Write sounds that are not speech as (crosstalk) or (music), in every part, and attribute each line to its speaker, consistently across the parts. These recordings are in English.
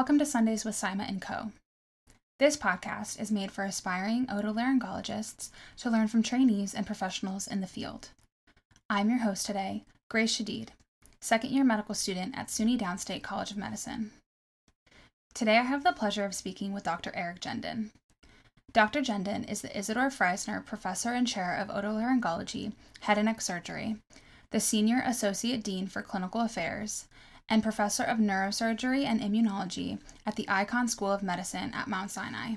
Speaker 1: Welcome to Sundays with Sima & Co. This podcast is made for aspiring otolaryngologists to learn from trainees and professionals in the field. I'm your host today, Grace Shadid, second year medical student at SUNY Downstate College of Medicine. Today I have the pleasure of speaking with Dr. Eric Genden. Dr. Genden is the Isidore Friesner Professor and Chair of Otolaryngology, Head and Neck Surgery, the Senior Associate Dean for Clinical Affairs, and Professor of Neurosurgery and Immunology at the Icahn School of Medicine at Mount Sinai.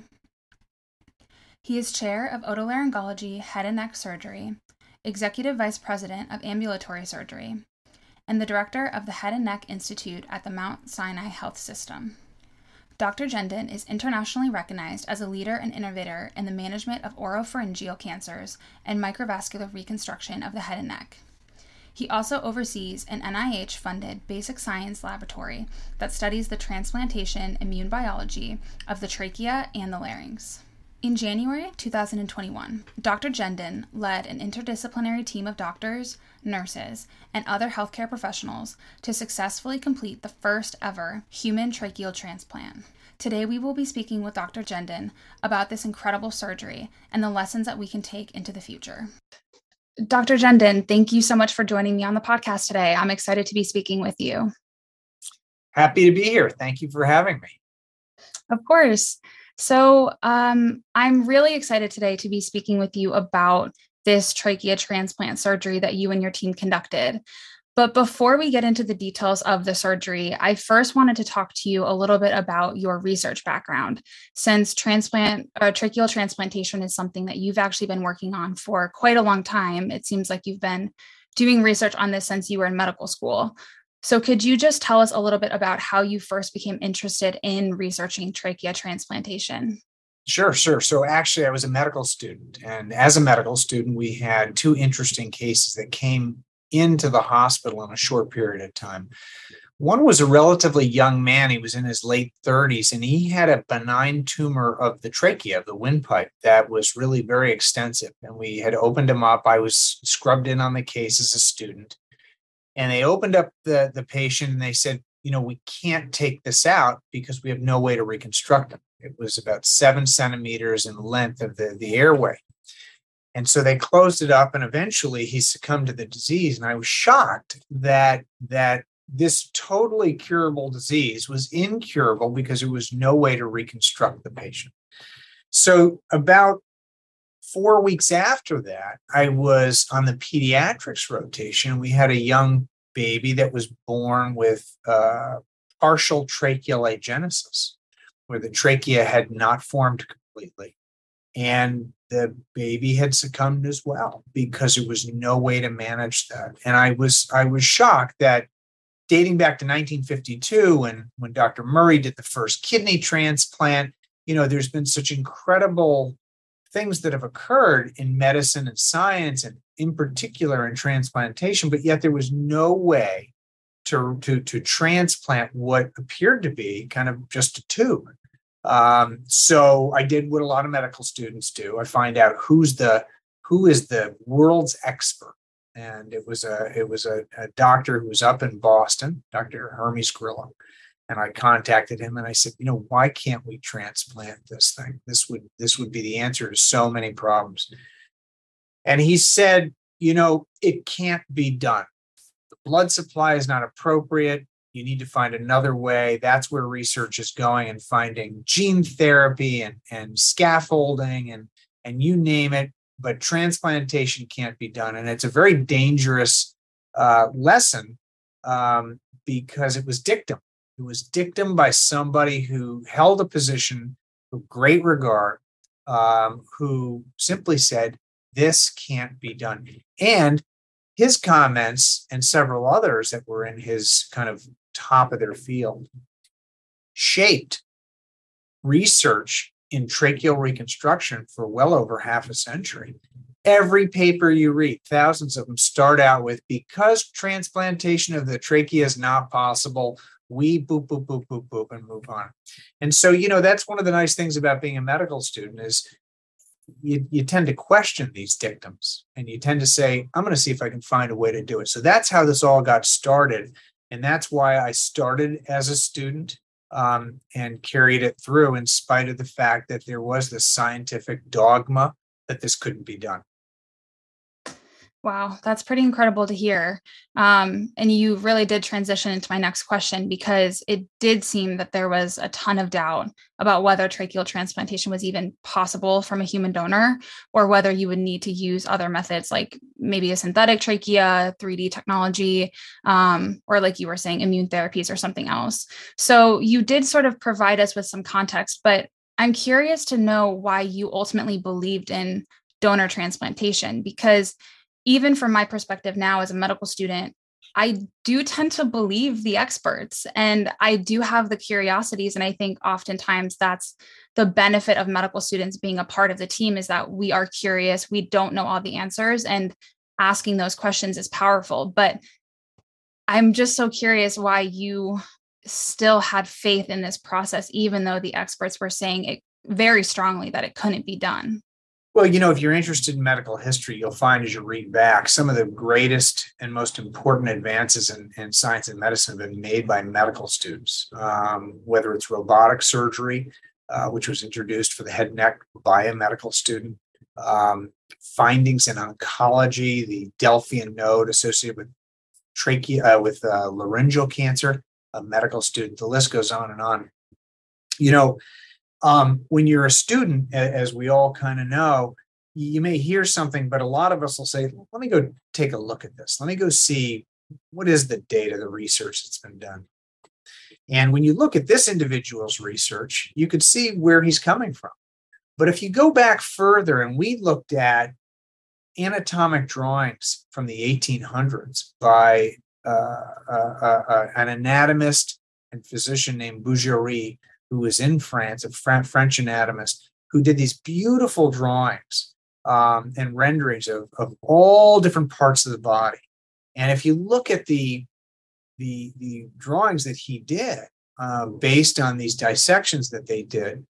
Speaker 1: He is Chair of Otolaryngology, Head and Neck Surgery, Executive Vice President of Ambulatory Surgery, and the Director of the Head and Neck Institute at the Mount Sinai Health System. Dr. Genden is internationally recognized as a leader and innovator in the management of oropharyngeal cancers and microvascular reconstruction of the head and neck. He also oversees an NIH funded basic science laboratory that studies the transplantation immune biology of the trachea and the larynx. In January 2021, Dr. Genden led an interdisciplinary team of doctors, nurses, and other healthcare professionals to successfully complete the first ever human tracheal transplant. Today, we will be speaking with Dr. Genden about this incredible surgery and the lessons that we can take into the future. Dr. Genden, thank you so much for joining me on the podcast today. I'm excited to be speaking with you.
Speaker 2: Happy to be here. Thank you for having me.
Speaker 1: Of course. So, um, I'm really excited today to be speaking with you about this trachea transplant surgery that you and your team conducted. But before we get into the details of the surgery, I first wanted to talk to you a little bit about your research background, since transplant uh, tracheal transplantation is something that you've actually been working on for quite a long time. It seems like you've been doing research on this since you were in medical school. So, could you just tell us a little bit about how you first became interested in researching trachea transplantation?
Speaker 2: Sure, sure. So actually, I was a medical student. And as a medical student, we had two interesting cases that came into the hospital in a short period of time. One was a relatively young man. He was in his late 30s, and he had a benign tumor of the trachea, of the windpipe, that was really very extensive. And we had opened him up. I was scrubbed in on the case as a student. And they opened up the, the patient and they said, you know, we can't take this out because we have no way to reconstruct him. It was about seven centimeters in length of the, the airway. And so they closed it up and eventually he succumbed to the disease. And I was shocked that that this totally curable disease was incurable because there was no way to reconstruct the patient. So about four weeks after that, I was on the pediatrics rotation. We had a young baby that was born with uh, partial tracheal agenesis, where the trachea had not formed completely. And the baby had succumbed as well because there was no way to manage that. And I was I was shocked that dating back to 1952 when when Dr. Murray did the first kidney transplant, you know, there's been such incredible things that have occurred in medicine and science and in particular in transplantation, but yet there was no way to, to, to transplant what appeared to be kind of just a tube. Um, so I did what a lot of medical students do. I find out who's the who is the world's expert. And it was a it was a, a doctor who was up in Boston, Dr. Hermes Grillo. And I contacted him and I said, you know, why can't we transplant this thing? This would this would be the answer to so many problems. And he said, you know, it can't be done. The blood supply is not appropriate you need to find another way. That's where research is going and finding gene therapy and, and scaffolding and, and you name it. But transplantation can't be done. And it's a very dangerous uh, lesson um, because it was dictum. It was dictum by somebody who held a position of great regard, um, who simply said, This can't be done. And his comments and several others that were in his kind of top of their field shaped research in tracheal reconstruction for well over half a century. Every paper you read, thousands of them start out with because transplantation of the trachea is not possible, we boop, boop, boop, boop, boop, and move on. And so, you know, that's one of the nice things about being a medical student is you, you tend to question these dictums and you tend to say, I'm going to see if I can find a way to do it. So that's how this all got started. And that's why I started as a student. um, and carried it through in spite of the fact that there was this scientific dogma that this couldn't be done.
Speaker 1: Wow, that's pretty incredible to hear. Um, and you really did transition into my next question because it did seem that there was a ton of doubt about whether tracheal transplantation was even possible from a human donor or whether you would need to use other methods like maybe a synthetic trachea, 3D technology, um, or like you were saying, immune therapies or something else. So you did sort of provide us with some context, but I'm curious to know why you ultimately believed in donor transplantation because even from my perspective now as a medical student, I do tend to believe the experts and I do have the curiosities. And I think oftentimes that's the benefit of medical students being a part of the team is that we are curious, we don't know all the answers, and asking those questions is powerful. But I'm just so curious why you still had faith in this process, even though the experts were saying it very strongly that it couldn't be done.
Speaker 2: Well, you know, if you're interested in medical history, you'll find as you read back some of the greatest and most important advances in, in science and medicine have been made by medical students, um, whether it's robotic surgery, uh, which was introduced for the head and neck by a medical student, um, findings in oncology, the Delphian node associated with trachea, uh, with uh, laryngeal cancer, a medical student. The list goes on and on. You know, um, when you're a student, as we all kind of know, you may hear something, but a lot of us will say, let me go take a look at this. Let me go see what is the data, the research that's been done. And when you look at this individual's research, you could see where he's coming from. But if you go back further and we looked at anatomic drawings from the 1800s by uh, uh, uh, uh, an anatomist and physician named Bourgery, who was in France, a French anatomist, who did these beautiful drawings um, and renderings of, of all different parts of the body. And if you look at the the, the drawings that he did uh, based on these dissections that they did,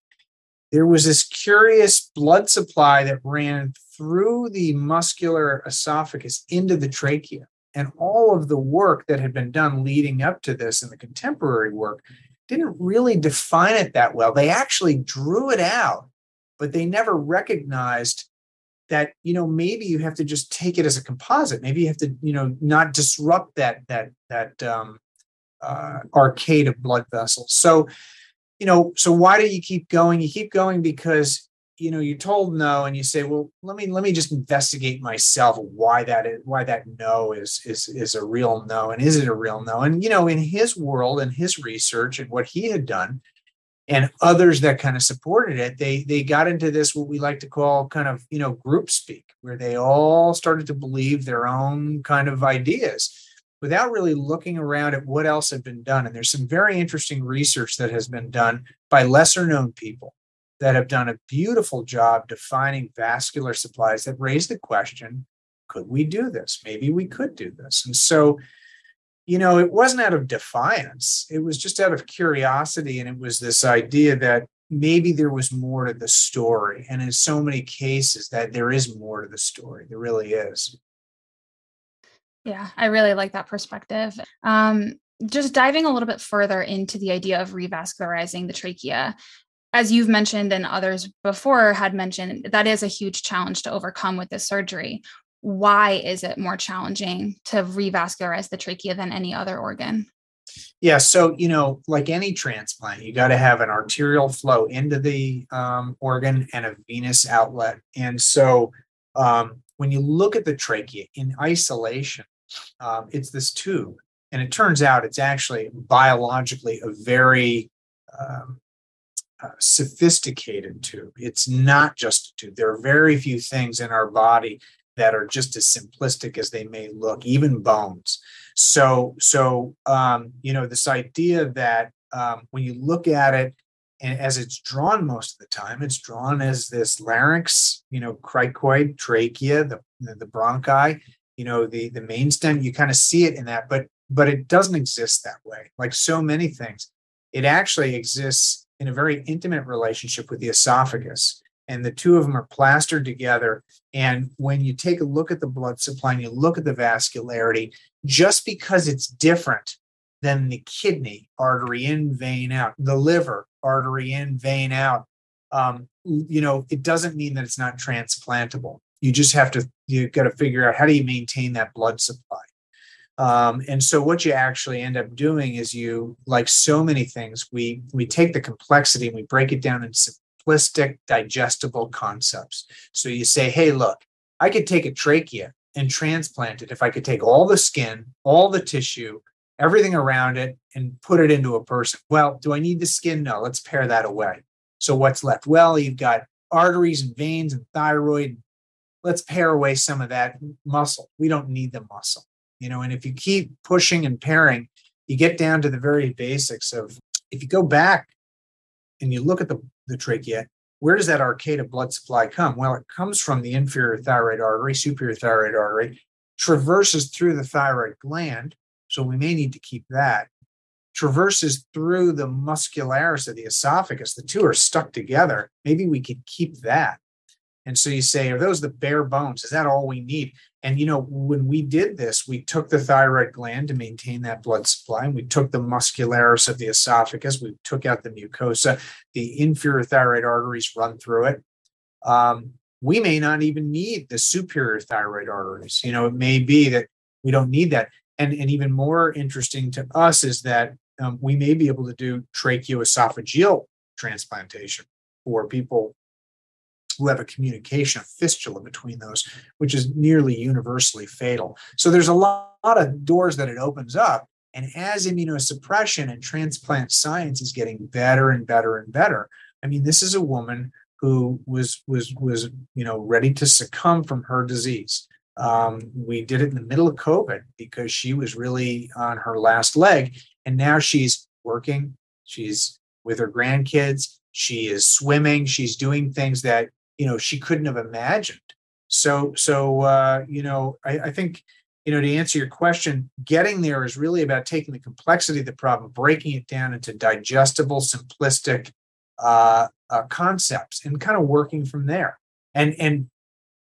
Speaker 2: there was this curious blood supply that ran through the muscular esophagus into the trachea. And all of the work that had been done leading up to this and the contemporary work didn't really define it that well. They actually drew it out, but they never recognized that you know maybe you have to just take it as a composite. Maybe you have to you know not disrupt that that that um, uh, arcade of blood vessels. So you know so why do you keep going? You keep going because you know you're told no and you say well let me let me just investigate myself why that is why that no is is is a real no and is it a real no? And you know in his world and his research and what he had done and others that kind of supported it they they got into this what we like to call kind of you know group speak where they all started to believe their own kind of ideas without really looking around at what else had been done. And there's some very interesting research that has been done by lesser known people that have done a beautiful job defining vascular supplies that raise the question could we do this? Maybe we could do this. And so, you know, it wasn't out of defiance, it was just out of curiosity. And it was this idea that maybe there was more to the story. And in so many cases, that there is more to the story. There really is.
Speaker 1: Yeah, I really like that perspective. Um, just diving a little bit further into the idea of revascularizing the trachea, as you've mentioned and others before had mentioned, that is a huge challenge to overcome with this surgery. Why is it more challenging to revascularize the trachea than any other organ?
Speaker 2: Yeah, so you know, like any transplant, you got to have an arterial flow into the um, organ and a venous outlet. And so, um, when you look at the trachea in isolation, um, it's this tube, and it turns out it's actually biologically a very um, sophisticated tube. It's not just a tube. There are very few things in our body that are just as simplistic as they may look, even bones. So, so um, you know, this idea that um, when you look at it, and as it's drawn most of the time, it's drawn as this larynx, you know, cricoid, trachea, the the bronchi, you know, the the main stem. You kind of see it in that, but but it doesn't exist that way. Like so many things, it actually exists in a very intimate relationship with the esophagus. And the two of them are plastered together. And when you take a look at the blood supply and you look at the vascularity, just because it's different than the kidney, artery in, vein out, the liver, artery in, vein out. Um, you know, it doesn't mean that it's not transplantable. You just have to, you've got to figure out how do you maintain that blood supply. Um, and so what you actually end up doing is you, like so many things, we we take the complexity and we break it down into simplistic, digestible concepts. So you say, hey, look, I could take a trachea and transplant it if I could take all the skin, all the tissue, everything around it, and put it into a person. Well, do I need the skin? No, let's pare that away. So what's left? Well, you've got arteries and veins and thyroid. Let's pare away some of that muscle. We don't need the muscle you know and if you keep pushing and pairing you get down to the very basics of if you go back and you look at the, the trachea where does that arcade of blood supply come well it comes from the inferior thyroid artery superior thyroid artery traverses through the thyroid gland so we may need to keep that traverses through the muscularis of the esophagus the two are stuck together maybe we could keep that and so you say, are those the bare bones? Is that all we need? And you know, when we did this, we took the thyroid gland to maintain that blood supply, and we took the muscularis of the esophagus, we took out the mucosa, the inferior thyroid arteries run through it. Um, we may not even need the superior thyroid arteries. You know, it may be that we don't need that. And, and even more interesting to us is that um, we may be able to do tracheoesophageal transplantation for people who have a communication, a fistula between those, which is nearly universally fatal. So there's a lot, lot of doors that it opens up. And as immunosuppression and transplant science is getting better and better and better, I mean, this is a woman who was was was you know ready to succumb from her disease. Um, we did it in the middle of COVID because she was really on her last leg, and now she's working. She's with her grandkids. She is swimming. She's doing things that you know she couldn't have imagined. So so uh, you know I, I think you know to answer your question getting there is really about taking the complexity of the problem breaking it down into digestible simplistic uh, uh, concepts and kind of working from there. And and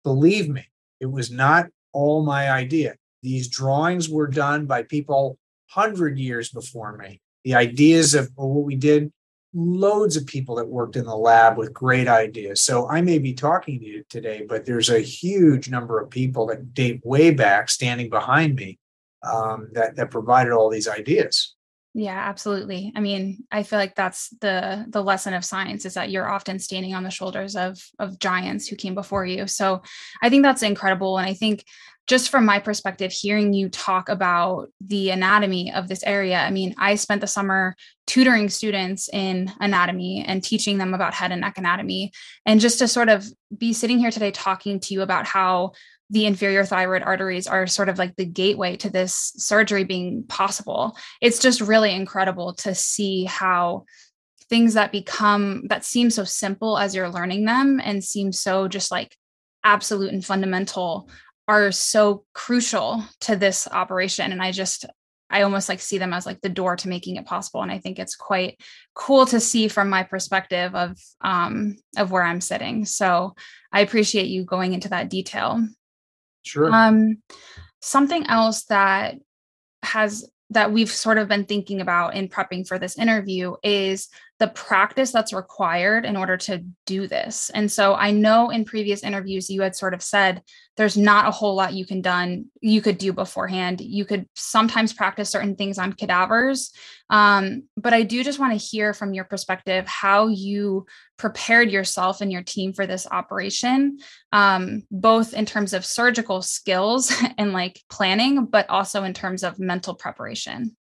Speaker 2: believe me it was not all my idea. These drawings were done by people 100 years before me. The ideas of what we did loads of people that worked in the lab with great ideas. So I may be talking to you today, but there's a huge number of people that date way back standing behind me um, that that provided all these ideas.
Speaker 1: Yeah, absolutely. I mean, I feel like that's the the lesson of science is that you're often standing on the shoulders of of giants who came before you. So I think that's incredible and I think just from my perspective, hearing you talk about the anatomy of this area, I mean, I spent the summer tutoring students in anatomy and teaching them about head and neck anatomy. And just to sort of be sitting here today talking to you about how the inferior thyroid arteries are sort of like the gateway to this surgery being possible. It's just really incredible to see how things that become that seem so simple as you're learning them and seem so just like absolute and fundamental are so crucial to this operation and i just i almost like see them as like the door to making it possible and i think it's quite cool to see from my perspective of um of where i'm sitting. So i appreciate you going into that detail.
Speaker 2: Sure.
Speaker 1: Um something else that has that we've sort of been thinking about in prepping for this interview is the practice that's required in order to do this. And so I know in previous interviews you had sort of said there's not a whole lot you can done you could do beforehand. You could sometimes practice certain things on cadavers, um, but I do just want to hear from your perspective how you prepared yourself and your team for this operation, um, both in terms of surgical skills (laughs) and like planning, but also in terms of mental preparation.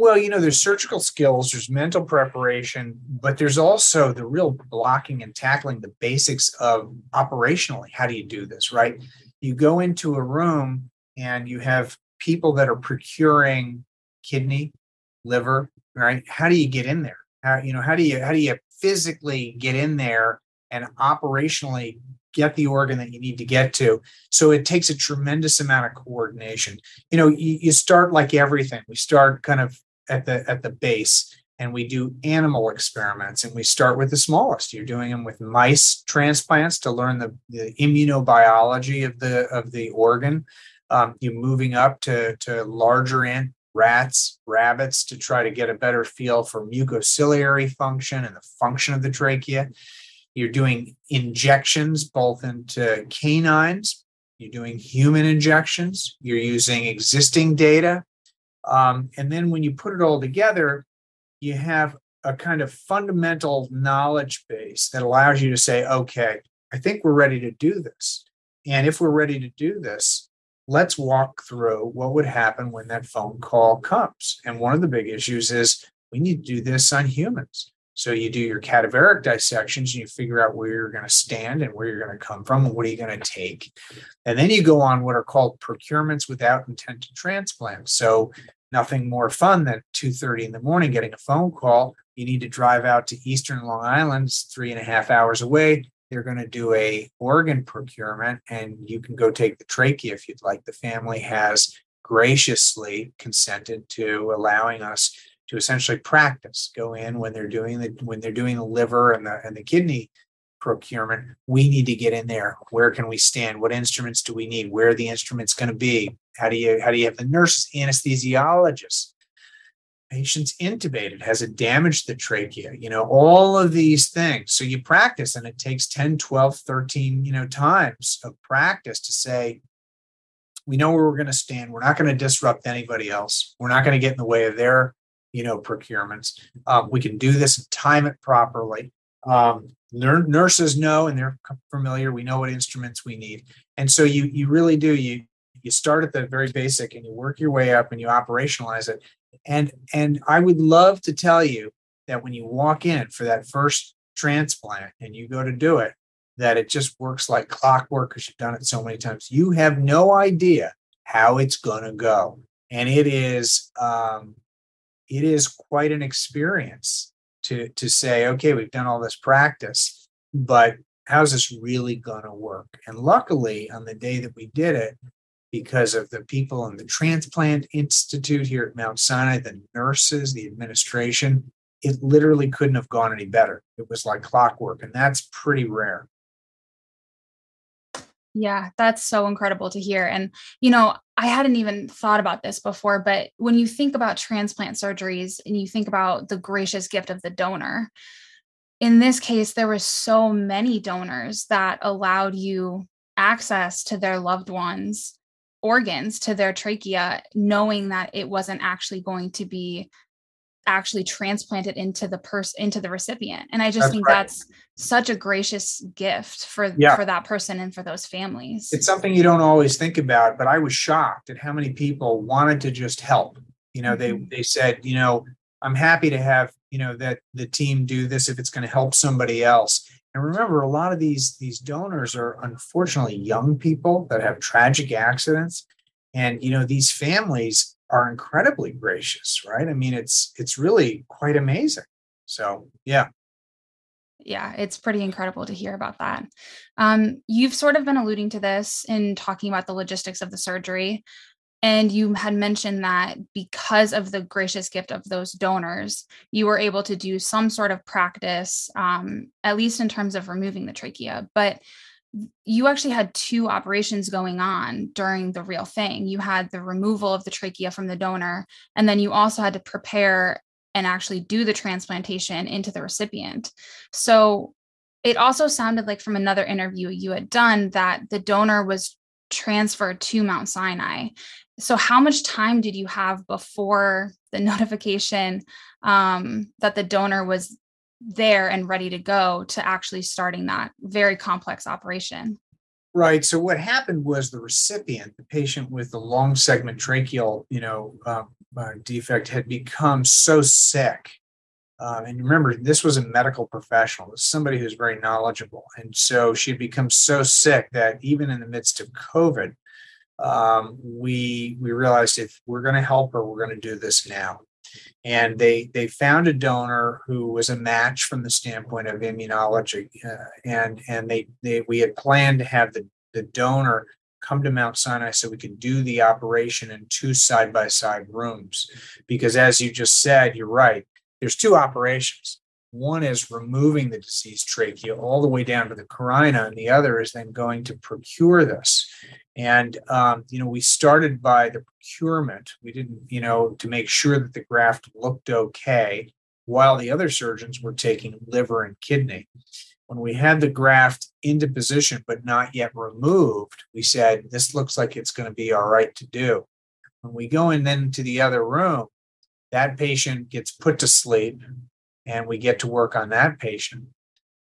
Speaker 2: Well, you know, there's surgical skills, there's mental preparation, but there's also the real blocking and tackling the basics of operationally. How do you do this, right? You go into a room and you have people that are procuring kidney, liver, right? How do you get in there? How, you know, how do you how do you physically get in there and operationally get the organ that you need to get to. So it takes a tremendous amount of coordination. You know, you, you start like everything. We start kind of at the at the base and we do animal experiments and we start with the smallest you're doing them with mice transplants to learn the, the immunobiology of the of the organ um, you're moving up to to larger in rats, rabbits to try to get a better feel for mucociliary function and the function of the trachea. You're doing injections both into canines, you're doing human injections, you're using existing data. Um, and then when you put it all together, you have a kind of fundamental knowledge base that allows you to say, okay, I think we're ready to do this. And if we're ready to do this, let's walk through what would happen when that phone call comes. And one of the big issues is we need to do this on humans. So you do your cadaveric dissections and you figure out where you're going to stand and where you're going to come from and what are you going to take. And then you go on what are called procurements without intent to transplant. So nothing more fun than 2.30 in the morning getting a phone call. You need to drive out to Eastern Long Island, it's three and a half hours away. They're going to do a organ procurement and you can go take the trachea if you'd like. The family has graciously consented to allowing us to essentially practice go in when they're doing the when they're doing the liver and the and the kidney procurement. We need to get in there. Where can we stand? What instruments do we need? Where are the instruments going to be? How do you how do you have the nurses anesthesiologists? Patients intubated. Has it damaged the trachea? You know all of these things. So you practice and it takes 10 12 13 you know times of practice to say we know where we're going to stand. We're not going to disrupt anybody else. We're not going to get in the way of their you know procurements. Um, we can do this and time it properly. Um, nurses know and they're familiar. We know what instruments we need, and so you you really do you you start at the very basic and you work your way up and you operationalize it. And and I would love to tell you that when you walk in for that first transplant and you go to do it, that it just works like clockwork because you've done it so many times. You have no idea how it's going to go, and it is um, it is quite an experience to to say, okay, we've done all this practice, but how's this really going to work? And luckily, on the day that we did it, because of the people in the transplant institute here at Mount Sinai, the nurses, the administration, it literally couldn't have gone any better. It was like clockwork, and that's pretty rare.
Speaker 1: Yeah, that's so incredible to hear. And, you know, I hadn't even thought about this before, but when you think about transplant surgeries and you think about the gracious gift of the donor, in this case, there were so many donors that allowed you access to their loved ones' organs, to their trachea, knowing that it wasn't actually going to be actually transplanted into the person into the recipient and i just that's think right. that's such a gracious gift for yeah. for that person and for those families
Speaker 2: it's something you don't always think about but i was shocked at how many people wanted to just help you know mm-hmm. they they said you know i'm happy to have you know that the team do this if it's going to help somebody else and remember a lot of these these donors are unfortunately young people that have tragic accidents and you know these families are incredibly gracious, right? I mean, it's it's really quite amazing. So yeah.
Speaker 1: Yeah, it's pretty incredible to hear about that. Um, you've sort of been alluding to this in talking about the logistics of the surgery. And you had mentioned that because of the gracious gift of those donors, you were able to do some sort of practice, um, at least in terms of removing the trachea. But you actually had two operations going on during the real thing. You had the removal of the trachea from the donor, and then you also had to prepare and actually do the transplantation into the recipient. So it also sounded like from another interview you had done that the donor was transferred to Mount Sinai. So, how much time did you have before the (laughs) notification um, that the donor was there and ready to go to actually starting that very complex operation.
Speaker 2: Right. So what happened was the recipient, the patient with the long segment tracheal, you know, um, uh, defect, had become so sick. Um, and remember, this was a medical professional, somebody who's very knowledgeable, and so she had become so sick that even in the midst of COVID, um, we we realized if we're going to help her, we're going to do this now and they they found a donor who was a match from the standpoint of immunology uh, and and they, they we had planned to have the the donor come to Mount Sinai so we could do the operation in two side by side rooms because as you just said you're right there's two operations One is removing the diseased trachea all the way down to the carina, and the other is then going to procure this. And um, you know, we started by the procurement. We didn't, you know, to make sure that the graft looked okay, while the other surgeons were taking liver and kidney. When we had the graft into position but not yet removed, we said this looks like it's going to be all right to do. When we go in then to the other room, that patient gets put to sleep and we get to work on that patient.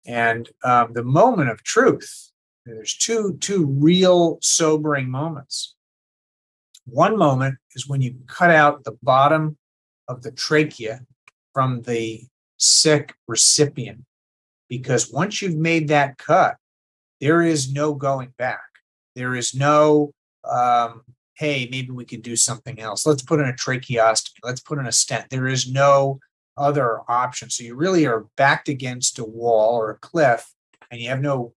Speaker 2: And um, the moment of truth, there's two, two real sobering moments. One moment is when you cut out the bottom of the trachea from the sick recipient, because once you've made that cut, there is no going back. There is no, um, hey, maybe we could do something else. Let's put in a tracheostomy. Let's put in a stent. There is no other option. So you really are backed against a wall or a cliff, and you have no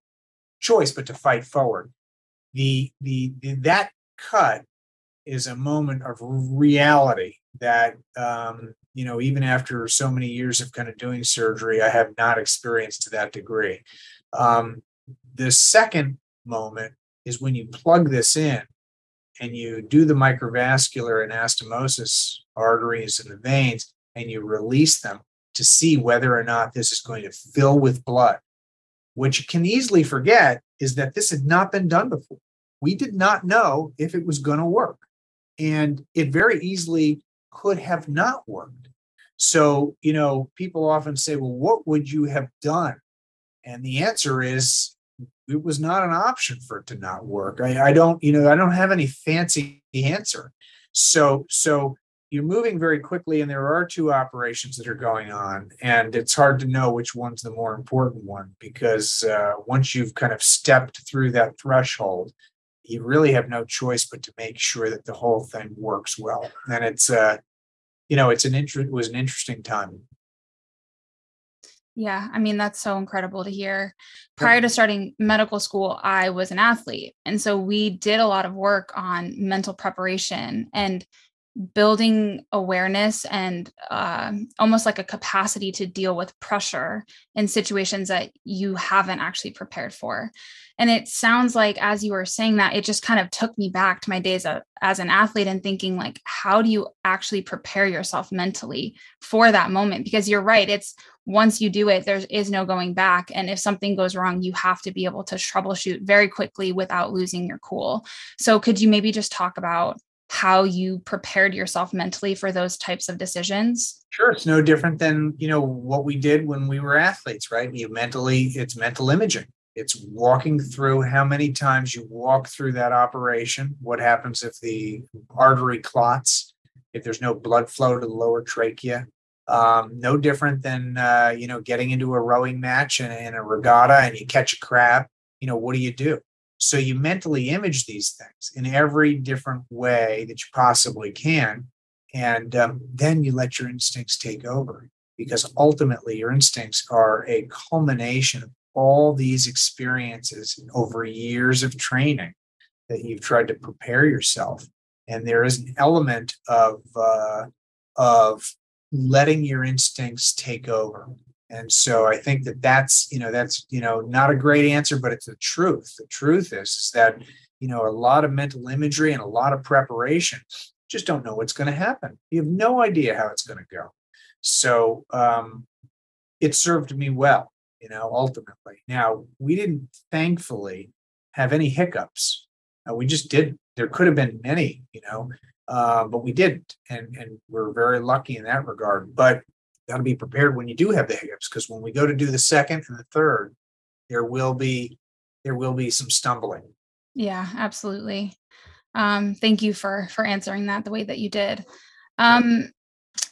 Speaker 2: choice but to fight forward. The the, the that cut is a moment of reality that um, you know even after so many years of kind of doing surgery, I have not experienced to that degree. Um, the second moment is when you plug this in and you do the microvascular anastomosis arteries and the veins and you release them to see whether or not this is going to fill with blood. What you can easily forget is that this had not been done before. We did not know if it was going to work. And it very easily could have not worked. So, you know, people often say, well, what would you have done? And the answer is it was not an option for it to not work. I, I don't, you know, I don't have any fancy answer. So, so you're moving very quickly and there are two operations that are going on and it's hard to know which one's the more important one because uh, once you've kind of stepped through that threshold you really have no choice but to make sure that the whole thing works well and it's uh you know it's an interest it was an interesting time
Speaker 1: yeah, I mean, that's so incredible to hear. Prior to starting medical school, I was an athlete. And so we did a lot of work on mental preparation. And building awareness and uh, almost like a capacity to deal with pressure in situations that you haven't actually prepared for. And it sounds like, as you were saying that, it just kind of took me back to my days of, as an athlete and thinking, like, how do you actually prepare yourself mentally for that moment? Because you're right, it's once you do it, there is no going back. And if something goes wrong, you have to be able to troubleshoot very quickly without losing your cool. So, could you maybe just talk about how you prepared yourself mentally for those types of decisions?
Speaker 2: Sure, it's no different than you know what we did when we were athletes, right? You mentally, it's mental imaging. It's walking through how many times you walk through that operation. What happens if the artery clots? If there's no blood flow to the lower trachea, um, no different than uh, you know getting into a rowing match in, in a regatta and you catch a crab. You know what do you do? So you mentally image these things in every different way that you possibly can. And um, then you let your instincts take over because ultimately your instincts are a culmination of all these experiences over years of training that you've tried to prepare yourself. And there is an element of, uh, of letting your instincts take over and so I think that that's, you know, that's, you know, not a great answer, but it's the truth. The truth is, is that, you know, a lot of mental imagery and a lot of preparation just don't know what's going to happen. You have no idea how it's going to go. So um, it served me well, you know, ultimately. Now, we didn't thankfully have any hiccups. Uh, we just did. There could have been many, you know, uh, but we didn't. And, and we're very lucky in that regard. But got to be prepared when you do have the hiccups because when we go to do the second and the third, there will be there will be some stumbling.
Speaker 1: Yeah, absolutely. Um, thank you for for answering that the way that you did. Um,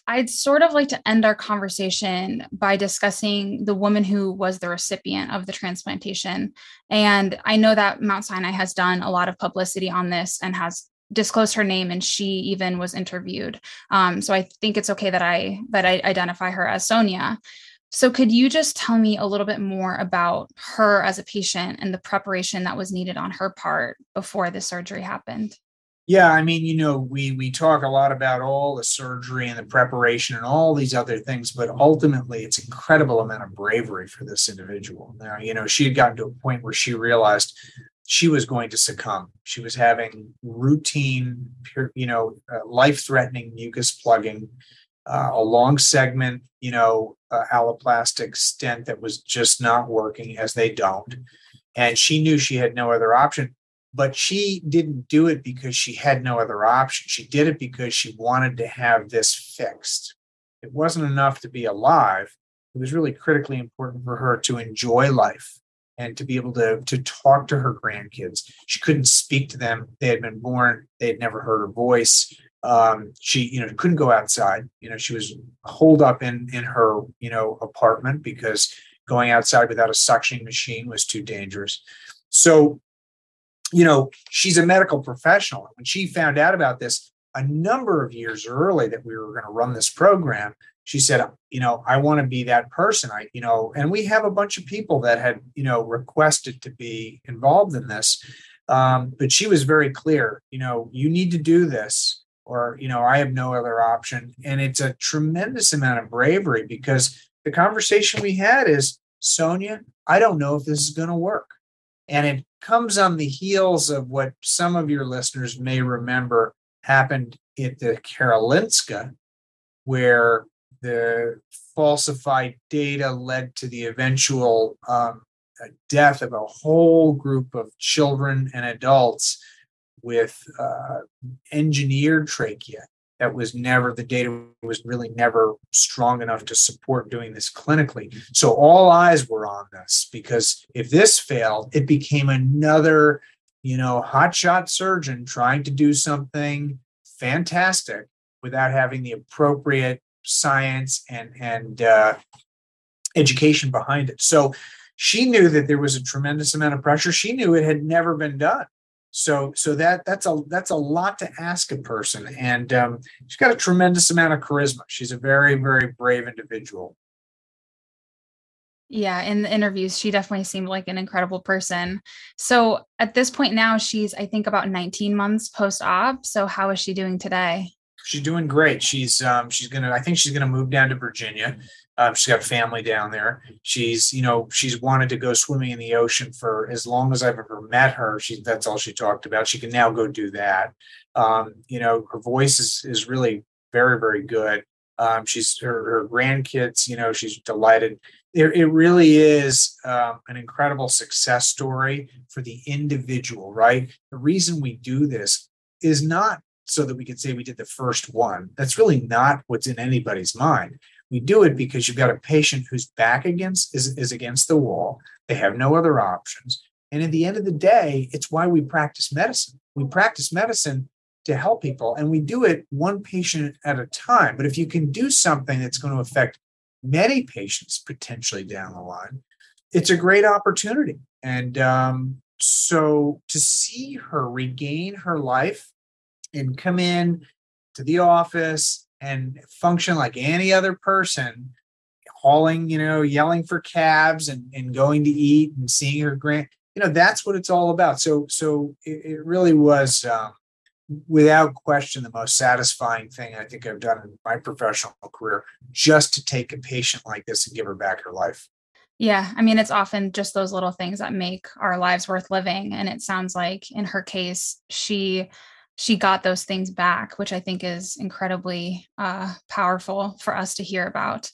Speaker 1: I'd sort of like to end our conversation by discussing the woman who was the recipient of the transplantation. And I know that Mount Sinai has done a lot of publicity on this and has disclosed her name and she even was interviewed. Um, so i think it's okay that i that i identify her as sonia. So could you just tell me a little bit more about her as a patient and the preparation that was needed on her part before the surgery happened?
Speaker 2: Yeah, I mean, you know, we we talk a lot about all the surgery and the preparation and all these other things, but ultimately, it's incredible amount of bravery for this individual. Now, you know, she had gotten to a point where she realized she was going to succumb. She was having routine, you know, uh, life-threatening mucus plugging, uh, a long segment, you know, uh, alloplastic stent that was just not working, as they don't, and she knew she had no other option but she didn't do it because she had no other option. She did it because she wanted to have this fixed. It wasn't enough to be alive. It was really critically important for her to enjoy life and to be able to, to talk to her grandkids. She couldn't speak to them. They had been born, they had never heard her voice. Um, she, you know, couldn't go outside. You know, she was holed up in in her, you know, apartment because going outside without a suction machine was too dangerous. So you know, she's a medical professional. When she found out about this a number of years early that we were going to run this program, she said, you know, I want to be that person. I, you know, and we have a bunch of people that had, you know, requested to be involved in this. Um, but she was very clear, you know, you need to do this, or, you know, I have no other option. And it's a tremendous amount of bravery because the conversation we had is, Sonia, I don't know if this is going to work. And it comes on the heels of what some of your listeners may remember happened at the Karolinska, where the falsified data led to the eventual um, death of a whole group of children and adults with uh, engineered trachea that was never the data was really never strong enough to support doing this clinically. So all eyes were on this because if this failed it became another you know hotshot surgeon trying to do something fantastic without having the appropriate science and and uh, education behind it so she knew that there was a tremendous amount of pressure she knew it had never been done so so that that's a that's a lot to ask a person, and um, she's got a tremendous amount of charisma. She's a very very brave individual.
Speaker 1: Yeah, in the interviews, she definitely seemed like an incredible person. So at this point now, she's I think about 19 months post op. So how is she doing today?
Speaker 2: She's doing great. She's um she's gonna I think she's gonna move down to Virginia. Um, she's got family down there. She's, you know, she's wanted to go swimming in the ocean for as long as I've ever met her. She that's all she talked about. She can now go do that. Um, you know, her voice is is really very very good. Um, she's her, her grandkids. You know, she's delighted. It, it really is um, an incredible success story for the individual. Right. The reason we do this is not so that we can say we did the first one. That's really not what's in anybody's mind. We do it because you've got a patient whose back against is, is against the wall. They have no other options. And at the end of the day, it's why we practice medicine. We practice medicine to help people, and we do it one patient at a time. But if you can do something that's going to affect many patients potentially down the line, it's a great opportunity. And um, so to see her regain her life and come in to the office and function like any other person hauling you know yelling for cabs and, and going to eat and seeing her grand you know that's what it's all about so so it, it really was um, without question the most satisfying thing i think i've done in my professional career just to take a patient like this and give her back her life
Speaker 1: yeah, I mean, it's often just those little things that make our lives worth living. And it sounds like in her case, she she got those things back, which I think is incredibly uh, powerful for us to hear about.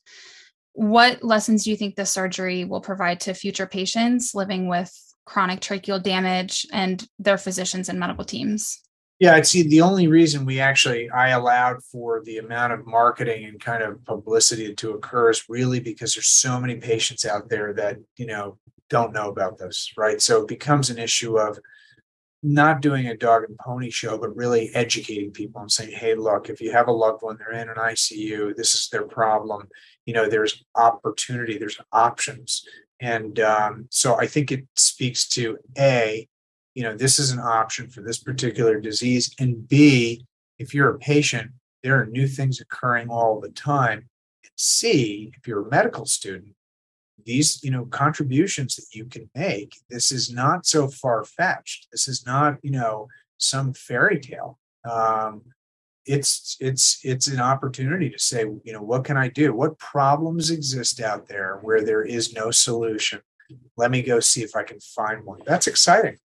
Speaker 1: What lessons do you think this surgery will provide to future patients living with chronic tracheal damage and their physicians and medical teams?
Speaker 2: Yeah, I'd see the only reason we actually I allowed for the amount of marketing and kind of publicity to occur is really because there's so many patients out there that, you know, don't know about this, right? So it becomes an issue of not doing a dog and pony show, but really educating people and saying, hey, look, if you have a loved one, they're in an ICU, this is their problem. You know, there's opportunity, there's options. And um, so I think it speaks to A, you know, this is an option for this particular disease. And B, if you're a patient, there are new things occurring all the time. And C, if you're a medical student, these you know contributions that you can make this is not so far fetched this is not you know some fairy tale. Um, it's it's it's an opportunity to say you know what can i do? What problems exist out there where there is no solution? Let me go see if i can find one. That's exciting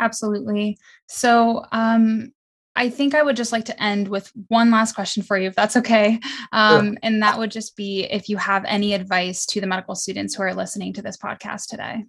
Speaker 1: absolutely so um I think I would just like to end with one last question for you, if that's okay. Um, sure. And that would just be if you have any advice to the medical students who are listening to this podcast today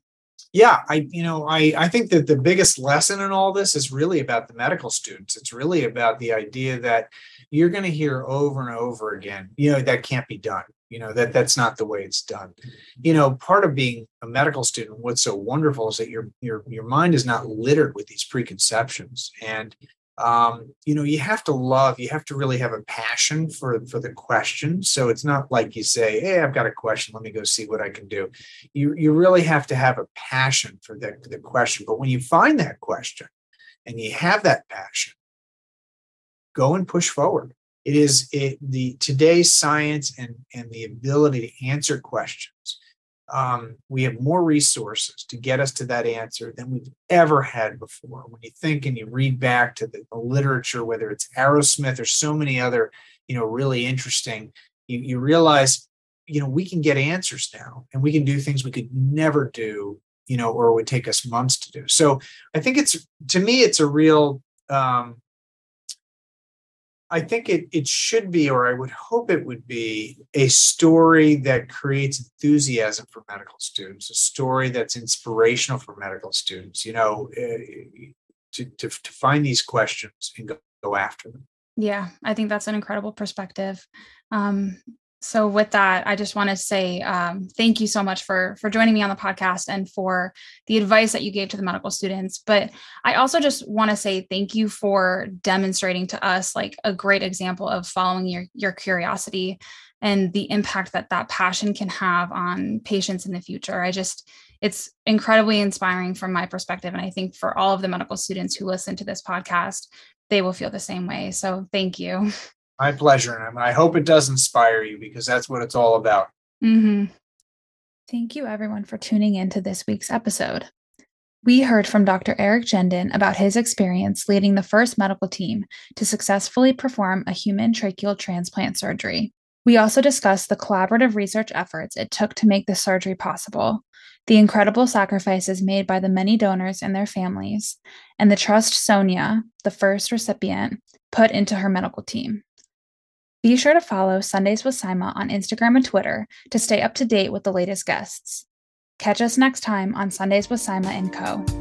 Speaker 2: yeah i you know i i think that the biggest lesson in all this is really about the medical students it's really about the idea that you're going to hear over and over again you know that can't be done you know that that's not the way it's done. You know part of being a medical student what's so wonderful is that your your your mind is not littered with these preconceptions. And um, you know you have to love you have to really have a passion for for the question. So it's not like you say hey i've got a question let me go see what i can do. You you really have to have a passion for the, the question. But when you find that question and you have that passion go and push forward it is it, the today's science and and the ability to answer questions um, we have more resources to get us to that answer than we've ever had before. When you think and you read back to the, the literature, whether it's Arrowsmith or so many other, you know, really interesting, you, you realize, you know, we can get answers now and we can do things we could never do, you know, or would take us months to do. So I think it's, to me, it's a real, um, I think it it should be, or I would hope it would be, a story that creates enthusiasm for medical students, a story that's inspirational for medical students. You know, uh, to to to find these questions and go, go after them.
Speaker 1: Yeah, I think that's an incredible perspective. Um, so with that i just want to say um, thank you so much for for joining me on the podcast and for the advice that you gave to the medical students. But i also just want to say thank you for demonstrating to us like a great example of following your your curiosity and the impact that that passion can have on patients in the future. I just it's incredibly inspiring from my perspective and i think for all of the medical students who listen to this podcast they will feel the same way. So thank you (laughs)
Speaker 2: My pleasure. And I hope it does inspire you because that's what it's all about.
Speaker 1: Mm-hmm. Thank you, everyone, for tuning in to this week's episode. We heard from Dr. Eric Genden about his experience leading the first medical team to successfully perform a human tracheal transplant surgery. We also discussed the collaborative research efforts it took to make this surgery possible, the incredible sacrifices made by the many donors and their families, and the trust Sonia, the first recipient, put into her medical team. Be sure to follow Sundays with Sima on Instagram and Twitter to stay up to date with the latest guests. Catch us next time on Sundays with Sima and Co.